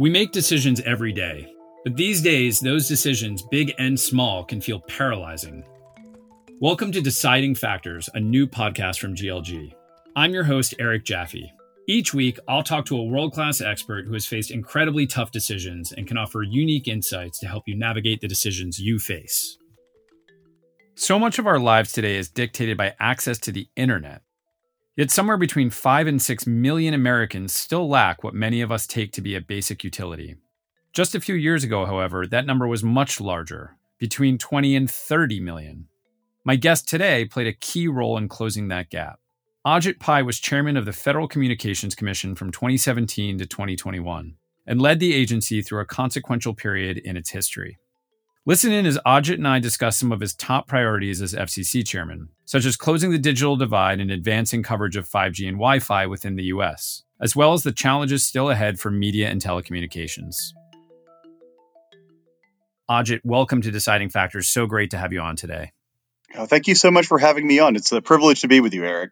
We make decisions every day, but these days, those decisions, big and small, can feel paralyzing. Welcome to Deciding Factors, a new podcast from GLG. I'm your host, Eric Jaffe. Each week, I'll talk to a world class expert who has faced incredibly tough decisions and can offer unique insights to help you navigate the decisions you face. So much of our lives today is dictated by access to the internet. Yet, somewhere between 5 and 6 million Americans still lack what many of us take to be a basic utility. Just a few years ago, however, that number was much larger, between 20 and 30 million. My guest today played a key role in closing that gap. Ajit Pai was chairman of the Federal Communications Commission from 2017 to 2021 and led the agency through a consequential period in its history. Listen in as Ajit and I discuss some of his top priorities as FCC chairman, such as closing the digital divide and advancing coverage of 5G and Wi Fi within the US, as well as the challenges still ahead for media and telecommunications. Ajit, welcome to Deciding Factors. So great to have you on today. Oh, thank you so much for having me on. It's a privilege to be with you, Eric.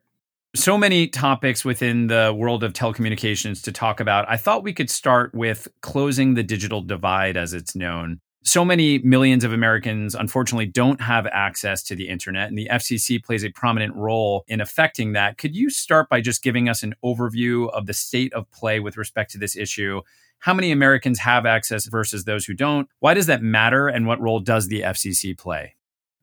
So many topics within the world of telecommunications to talk about. I thought we could start with closing the digital divide as it's known so many millions of Americans, unfortunately, don't have access to the internet, and the FCC plays a prominent role in affecting that. Could you start by just giving us an overview of the state of play with respect to this issue? How many Americans have access versus those who don't? Why does that matter, and what role does the FCC play?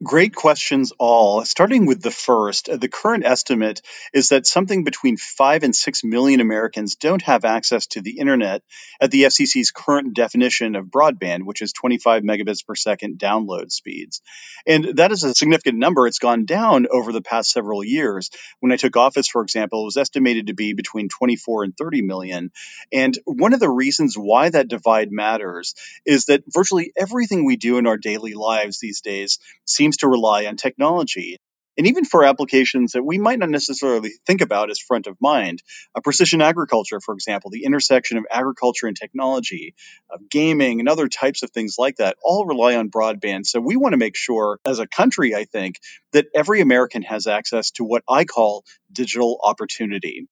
Great questions, all. Starting with the first, the current estimate is that something between 5 and 6 million Americans don't have access to the internet at the FCC's current definition of broadband, which is 25 megabits per second download speeds. And that is a significant number. It's gone down over the past several years. When I took office, for example, it was estimated to be between 24 and 30 million. And one of the reasons why that divide matters is that virtually everything we do in our daily lives these days seems seems to rely on technology. And even for applications that we might not necessarily think about as front of mind, uh, precision agriculture, for example, the intersection of agriculture and technology, of gaming, and other types of things like that, all rely on broadband. So we want to make sure, as a country, I think, that every American has access to what I call digital opportunity.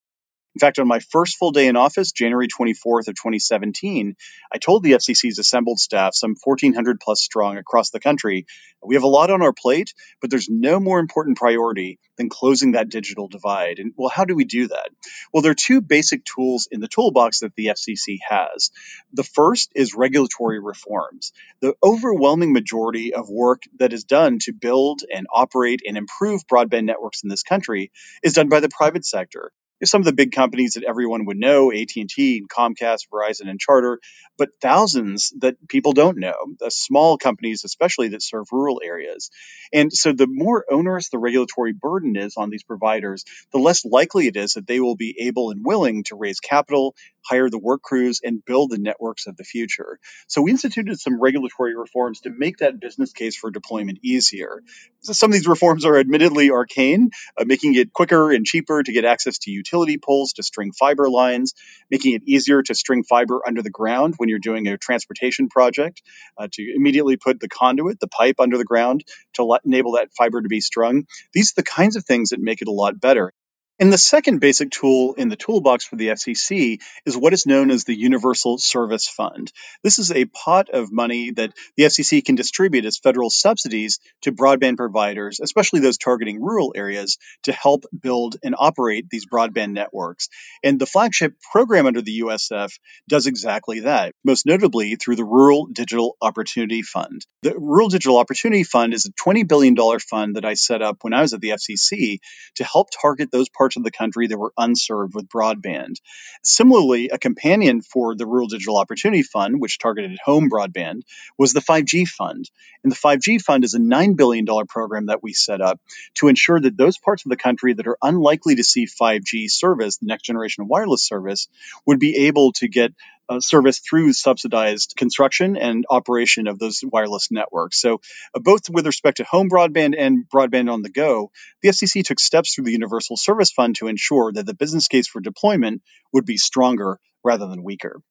In fact, on my first full day in office, January 24th of 2017, I told the FCC's assembled staff, some 1,400 plus strong across the country, we have a lot on our plate, but there's no more important priority than closing that digital divide. And well, how do we do that? Well, there are two basic tools in the toolbox that the FCC has. The first is regulatory reforms. The overwhelming majority of work that is done to build and operate and improve broadband networks in this country is done by the private sector some of the big companies that everyone would know, AT&T, and Comcast, Verizon, and Charter, but thousands that people don't know, the small companies especially that serve rural areas. And so the more onerous the regulatory burden is on these providers, the less likely it is that they will be able and willing to raise capital, hire the work crews, and build the networks of the future. So we instituted some regulatory reforms to make that business case for deployment easier. So some of these reforms are admittedly arcane, uh, making it quicker and cheaper to get access to utility poles to string fiber lines, making it easier to string fiber under the ground when you're doing a transportation project, uh, to immediately put the conduit, the pipe under the ground to let, enable that fiber to be strung. These are the kinds of things that make it a lot better. And the second basic tool in the toolbox for the FCC is what is known as the Universal Service Fund. This is a pot of money that the FCC can distribute as federal subsidies to broadband providers, especially those targeting rural areas, to help build and operate these broadband networks. And the flagship program under the USF does exactly that, most notably through the Rural Digital Opportunity Fund. The Rural Digital Opportunity Fund is a $20 billion fund that I set up when I was at the FCC to help target those parts of the country that were unserved with broadband. Similarly, a companion for the Rural Digital Opportunity Fund, which targeted home broadband, was the 5G Fund. And the 5G Fund is a $9 billion program that we set up to ensure that those parts of the country that are unlikely to see 5G service, the next generation of wireless service, would be able to get uh, service through subsidized construction and operation of those wireless networks. So, uh, both with respect to home broadband and broadband on the go, the FCC took steps through the Universal Service Fund to ensure that the business case for deployment would be stronger rather than weaker.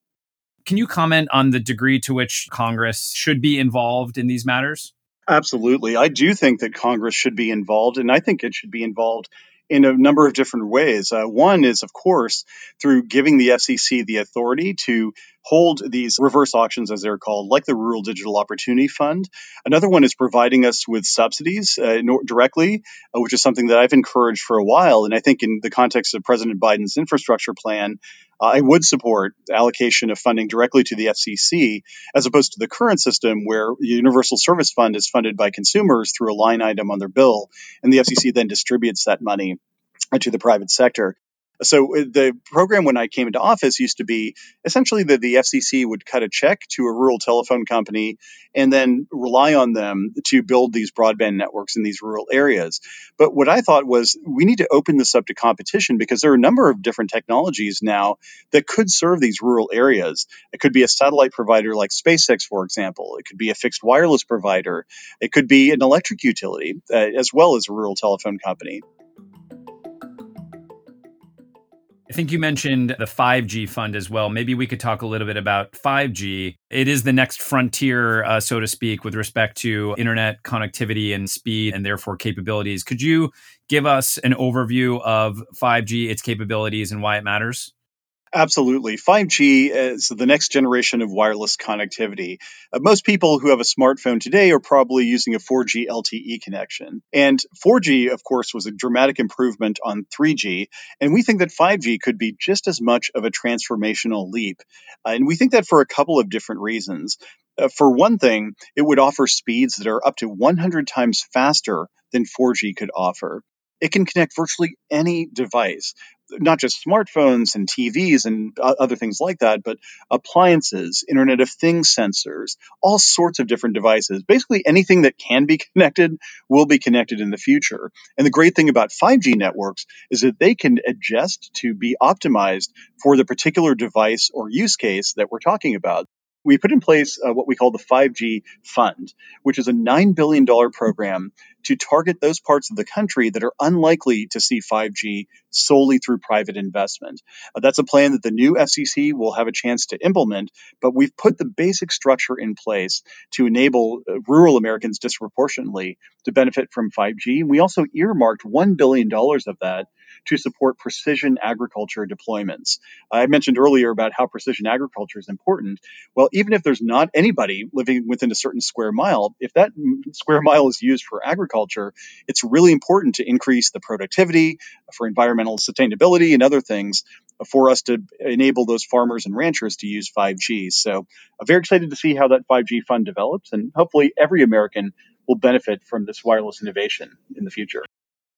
Can you comment on the degree to which Congress should be involved in these matters? Absolutely. I do think that Congress should be involved, and I think it should be involved in a number of different ways. Uh, one is, of course, through giving the FCC the authority to hold these reverse auctions, as they're called, like the Rural Digital Opportunity Fund. Another one is providing us with subsidies uh, directly, uh, which is something that I've encouraged for a while. And I think in the context of President Biden's infrastructure plan, I would support allocation of funding directly to the FCC as opposed to the current system where the Universal Service Fund is funded by consumers through a line item on their bill, and the FCC then distributes that money to the private sector. So uh, the program when I came into office used to be essentially that the FCC would cut a check to a rural telephone company and then rely on them to build these broadband networks in these rural areas. But what I thought was we need to open this up to competition because there are a number of different technologies now that could serve these rural areas. It could be a satellite provider like SpaceX, for example. It could be a fixed wireless provider. It could be an electric utility uh, as well as a rural telephone company. I think you mentioned the 5G fund as well. Maybe we could talk a little bit about 5G. It is the next frontier, uh, so to speak, with respect to internet connectivity and speed and therefore capabilities. Could you give us an overview of 5G, its capabilities, and why it matters? Absolutely. 5G is the next generation of wireless connectivity. Uh, most people who have a smartphone today are probably using a 4G LTE connection. And 4G, of course, was a dramatic improvement on 3G. And we think that 5G could be just as much of a transformational leap. Uh, and we think that for a couple of different reasons. Uh, for one thing, it would offer speeds that are up to 100 times faster than 4G could offer. It can connect virtually any device not just smartphones and TVs and other things like that, but appliances, Internet of Things sensors, all sorts of different devices. Basically, anything that can be connected will be connected in the future. And the great thing about 5G networks is that they can adjust to be optimized for the particular device or use case that we're talking about we put in place uh, what we call the 5G Fund, which is a $9 billion program to target those parts of the country that are unlikely to see 5G solely through private investment. Uh, that's a plan that the new FCC will have a chance to implement, but we've put the basic structure in place to enable uh, rural Americans disproportionately to benefit from 5G. We also earmarked $1 billion of that to support precision agriculture deployments. I mentioned earlier about how precision agriculture is important. Well, even if there's not anybody living within a certain square mile, if that square mile is used for agriculture, it's really important to increase the productivity for environmental sustainability and other things for us to enable those farmers and ranchers to use 5G. So I'm very excited to see how that 5G fund develops, and hopefully every American will benefit from this wireless innovation in the future.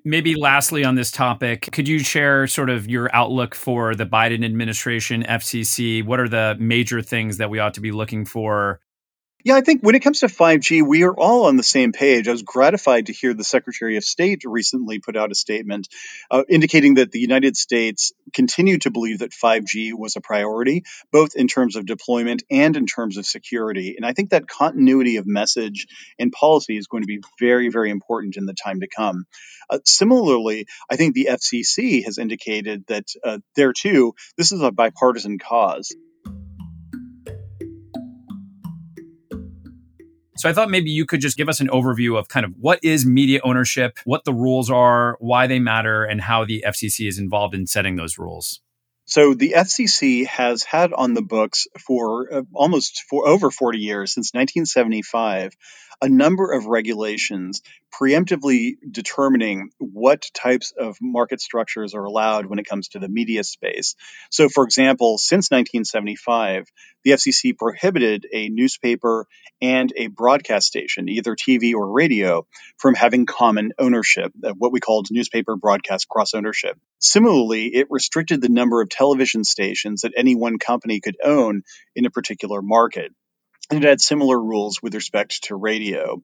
Maybe lastly on this topic, could you share sort of your outlook for the Biden administration, FCC? What are the major things that we ought to be looking for yeah, I think when it comes to 5G, we are all on the same page. I was gratified to hear the Secretary of State recently put out a statement uh, indicating that the United States continued to believe that 5G was a priority, both in terms of deployment and in terms of security. And I think that continuity of message and policy is going to be very, very important in the time to come. Uh, similarly, I think the FCC has indicated that uh, there too, this is a bipartisan cause. So I thought maybe you could just give us an overview of kind of what is media ownership, what the rules are, why they matter, and how the FCC is involved in setting those rules. So the FCC has had on the books for uh, almost for over 40 years since 1975 a number of regulations preemptively determining what types of market structures are allowed when it comes to the media space. So, for example, since 1975, the FCC prohibited a newspaper and a broadcast station, either TV or radio, from having common ownership, uh, what we called newspaper broadcast cross ownership. Similarly, it restricted the number of television stations that any one company could own in a particular market. And it had similar rules with respect to radio.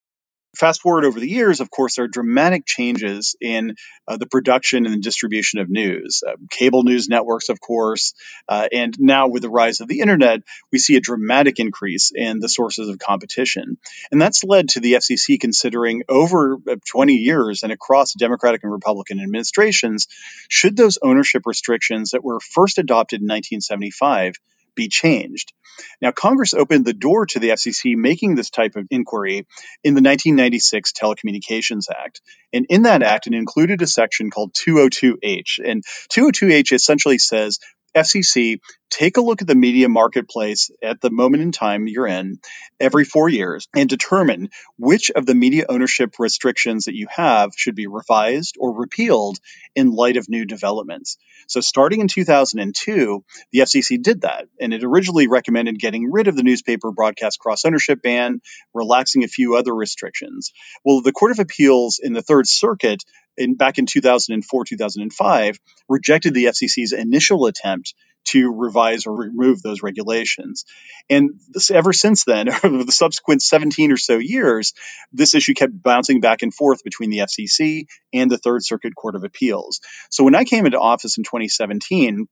Fast forward over the years, of course, there are dramatic changes in uh, the production and the distribution of news. Uh, cable news networks, of course, uh, and now with the rise of the internet, we see a dramatic increase in the sources of competition. And that's led to the FCC considering over uh, 20 years and across Democratic and Republican administrations should those ownership restrictions that were first adopted in 1975 be changed. Now, Congress opened the door to the FCC making this type of inquiry in the 1996 Telecommunications Act. And in that act, it included a section called 202H. And 202H essentially says FCC, take a look at the media marketplace at the moment in time you're in every four years and determine which of the media ownership restrictions that you have should be revised or repealed in light of new developments. So, starting in 2002, the FCC did that, and it originally recommended getting rid of the newspaper broadcast cross ownership ban, relaxing a few other restrictions. Well, the Court of Appeals in the Third Circuit in, back in 2004, 2005, rejected the FCC's initial attempt to revise or remove those regulations. And this, ever since then, over the subsequent 17 or so years, this issue kept bouncing back and forth between the FCC and the Third Circuit Court of Appeals. So when I came into office in 2017,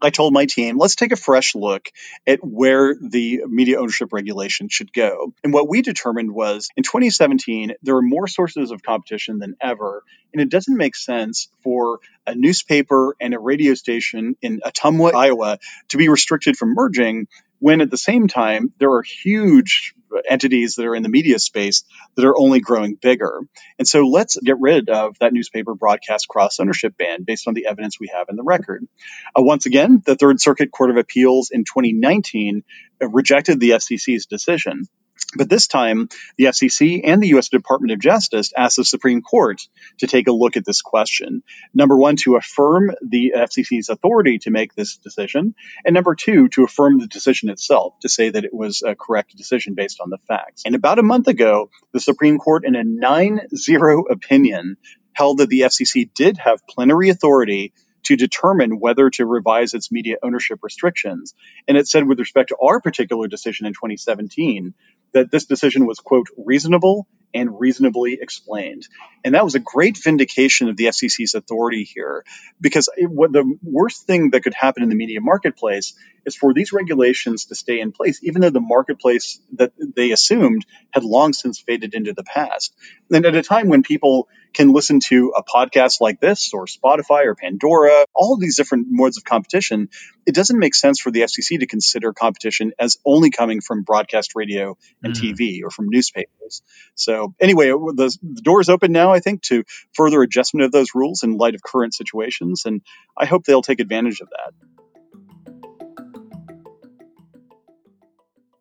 I told my team, let's take a fresh look at where the media ownership regulation should go. And what we determined was in 2017, there are more sources of competition than ever. And it doesn't make sense for a newspaper and a radio station in Ottumwa, Iowa to be restricted from merging when at the same time there are huge entities that are in the media space that are only growing bigger. And so let's get rid of that newspaper broadcast cross ownership ban based on the evidence we have in the record. Uh, once again, the Third Circuit Court of Appeals in 2019 uh, rejected the FCC's decision. But this time, the FCC and the U.S. Department of Justice asked the Supreme Court to take a look at this question. Number one, to affirm the FCC's authority to make this decision. And number two, to affirm the decision itself, to say that it was a correct decision based on the facts. And about a month ago, the Supreme Court, in a 9 0 opinion, held that the FCC did have plenary authority to determine whether to revise its media ownership restrictions. And it said, with respect to our particular decision in 2017, that this decision was, quote, reasonable and reasonably explained. And that was a great vindication of the FCC's authority here, because it, what the worst thing that could happen in the media marketplace is for these regulations to stay in place, even though the marketplace that they assumed had long since faded into the past. And at a time when people can listen to a podcast like this or Spotify or Pandora, all of these different modes of competition, it doesn't make sense for the FCC to consider competition as only coming from broadcast radio and mm. TV or from newspapers. So anyway, the, the door is open now, I think, to further adjustment of those rules in light of current situations, and I hope they'll take advantage of that.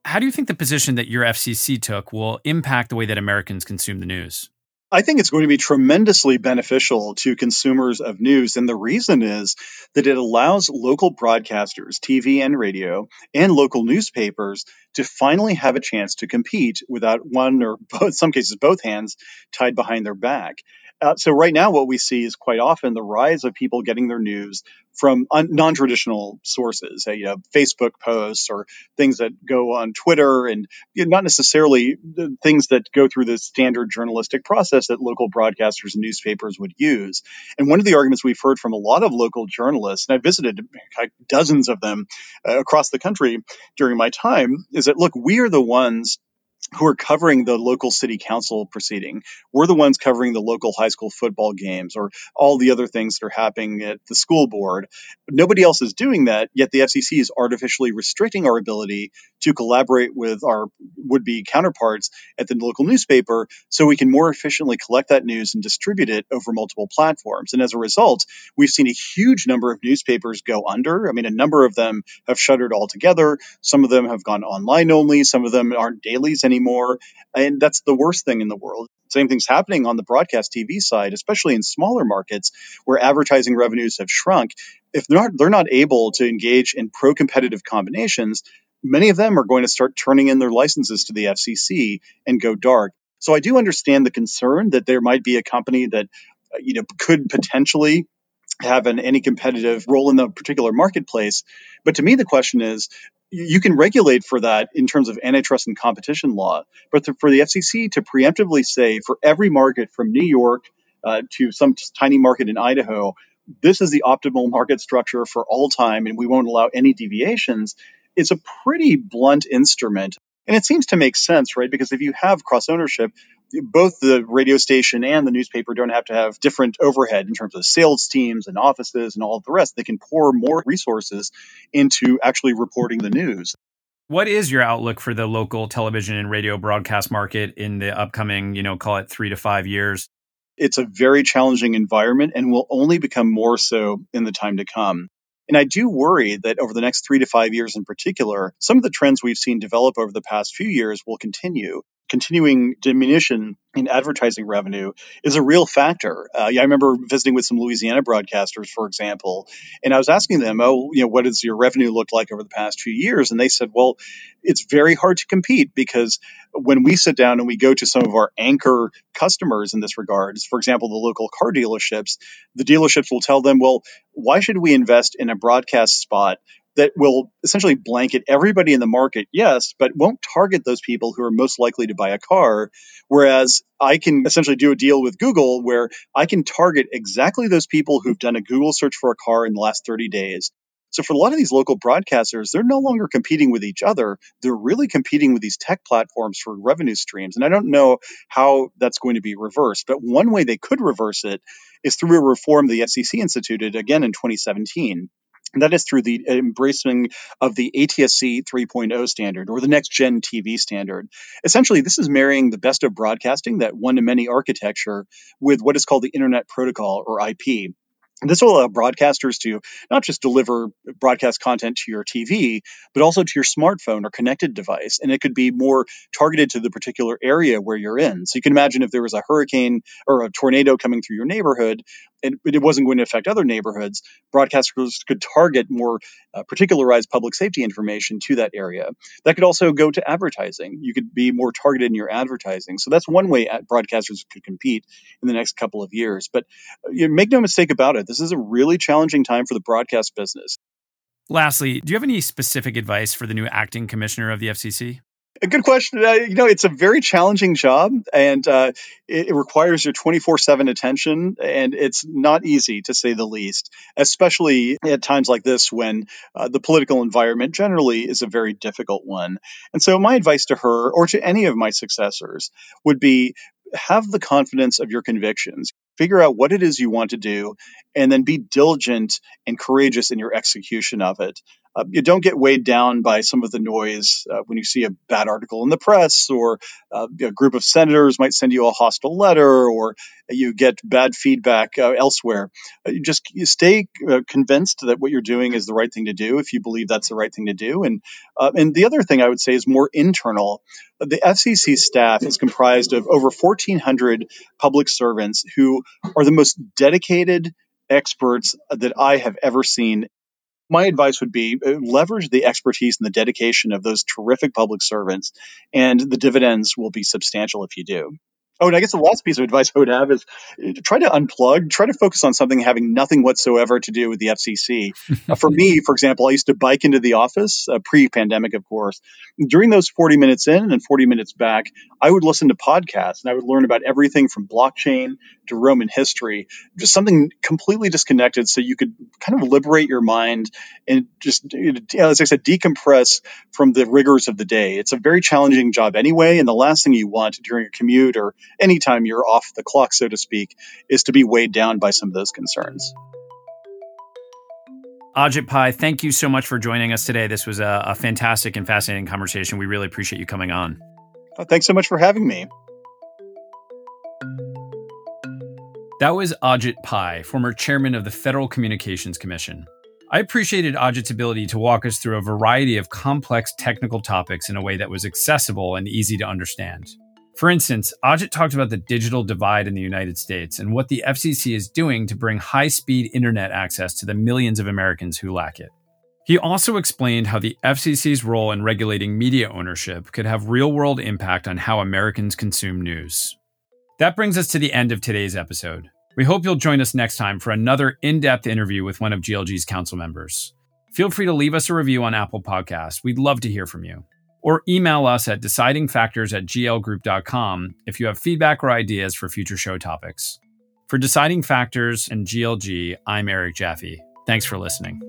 How do you think the position that your FCC took will impact the way that Americans consume the news? I think it's going to be tremendously beneficial to consumers of news. And the reason is that it allows local broadcasters, TV and radio, and local newspapers to finally have a chance to compete without one or in some cases both hands tied behind their back. Uh, so right now, what we see is quite often the rise of people getting their news from un- non-traditional sources, uh, you know, Facebook posts or things that go on Twitter, and you know, not necessarily things that go through the standard journalistic process that local broadcasters and newspapers would use. And one of the arguments we've heard from a lot of local journalists, and I visited dozens of them uh, across the country during my time, is that look, we are the ones who are covering the local city council proceeding. We're the ones covering the local high school football games or all the other things that are happening at the school board. Nobody else is doing that, yet the FCC is artificially restricting our ability to collaborate with our would be counterparts at the local newspaper so we can more efficiently collect that news and distribute it over multiple platforms. And as a result, we've seen a huge number of newspapers go under. I mean, a number of them have shuttered altogether. Some of them have gone online only. Some of them aren't dailies anymore. And that's the worst thing in the world. Same thing's happening on the broadcast TV side, especially in smaller markets where advertising revenues have shrunk. If they're not, they're not able to engage in pro competitive combinations, many of them are going to start turning in their licenses to the FCC and go dark. So I do understand the concern that there might be a company that uh, you know could potentially have an any competitive role in the particular marketplace. But to me, the question is, you can regulate for that in terms of antitrust and competition law, but to, for the FCC to preemptively say for every market from New York uh, to some tiny market in Idaho, this is the optimal market structure for all time, and we won't allow any deviations is a pretty blunt instrument. And it seems to make sense, right? Because if you have cross ownership, both the radio station and the newspaper don't have to have different overhead in terms of sales teams and offices and all of the rest. They can pour more resources into actually reporting the news. What is your outlook for the local television and radio broadcast market in the upcoming, you know, call it three to five years? It's a very challenging environment and will only become more so in the time to come. And I do worry that over the next three to five years in particular, some of the trends we've seen develop over the past few years will continue continuing diminution in advertising revenue is a real factor. Uh, yeah, I remember visiting with some Louisiana broadcasters, for example, and I was asking them, "Oh, you know, what does your revenue look like over the past few years?" And they said, "Well, it's very hard to compete because when we sit down and we go to some of our anchor customers in this regard, for example, the local car dealerships, the dealerships will tell them, "Well, why should we invest in a broadcast spot that will essentially blanket everybody in the market, yes, but won't target those people who are most likely to buy a car. Whereas I can essentially do a deal with Google where I can target exactly those people who've done a Google search for a car in the last 30 days. So for a lot of these local broadcasters, they're no longer competing with each other. They're really competing with these tech platforms for revenue streams. And I don't know how that's going to be reversed. But one way they could reverse it is through a reform the FCC instituted again in 2017 and that is through the embracing of the ATSC 3.0 standard or the next gen TV standard. Essentially, this is marrying the best of broadcasting, that one to many architecture, with what is called the Internet Protocol or IP. This will allow broadcasters to not just deliver broadcast content to your TV, but also to your smartphone or connected device. And it could be more targeted to the particular area where you're in. So you can imagine if there was a hurricane or a tornado coming through your neighborhood, and it wasn't going to affect other neighborhoods, broadcasters could target more uh, particularized public safety information to that area. That could also go to advertising. You could be more targeted in your advertising. So that's one way broadcasters could compete in the next couple of years. But uh, you know, make no mistake about it, this is a really challenging time for the broadcast business. Lastly, do you have any specific advice for the new acting commissioner of the FCC? A good question. Uh, you know, it's a very challenging job, and uh, it, it, requires your twenty four seven attention, and it's not easy to say the least. Especially at times like this, when uh, the political environment generally is a very difficult one. And so, my advice to her or to any of my successors would be have the confidence of your convictions figure out what it is you want to do and then be diligent and courageous in your execution of it uh, you don't get weighed down by some of the noise uh, when you see a bad article in the press or uh, a group of senators might send you a hostile letter or you get bad feedback uh, elsewhere. Uh, you just you stay uh, convinced that what you're doing is the right thing to do if you believe that's the right thing to do. And and the other thing I would say is more internal. The FCC staff is comprised of over 1,400 public servants who are the most dedicated experts that I have ever seen my advice would be uh, leverage the expertise and the dedication of those terrific public servants, and the dividends will be substantial if you do. Oh, and I guess the last piece of advice I would have is uh, try to unplug, try to focus on something having nothing whatsoever to do with the FCC. uh, for me, for example, I used to bike into the office uh, pre pandemic, of course. During those 40 minutes in and 40 minutes back, I would listen to podcasts and I would learn about everything from blockchain to Roman history, just something completely disconnected so you could kind of liberate your mind and just, as I said, decompress from the rigors of the day. It's a very challenging job anyway. And the last thing you want during a commute or anytime you're off the clock, so to speak, is to be weighed down by some of those concerns. Ajit Pai, thank you so much for joining us today. This was a, a fantastic and fascinating conversation. We really appreciate you coming on. Thanks so much for having me. That was Ajit Pai, former chairman of the Federal Communications Commission. I appreciated Ajit's ability to walk us through a variety of complex technical topics in a way that was accessible and easy to understand. For instance, Ajit talked about the digital divide in the United States and what the FCC is doing to bring high speed internet access to the millions of Americans who lack it. He also explained how the FCC's role in regulating media ownership could have real world impact on how Americans consume news. That brings us to the end of today's episode. We hope you'll join us next time for another in depth interview with one of GLG's council members. Feel free to leave us a review on Apple Podcasts. We'd love to hear from you or email us at decidingfactors at glgroup.com if you have feedback or ideas for future show topics. For Deciding Factors and GLG, I'm Eric Jaffe. Thanks for listening.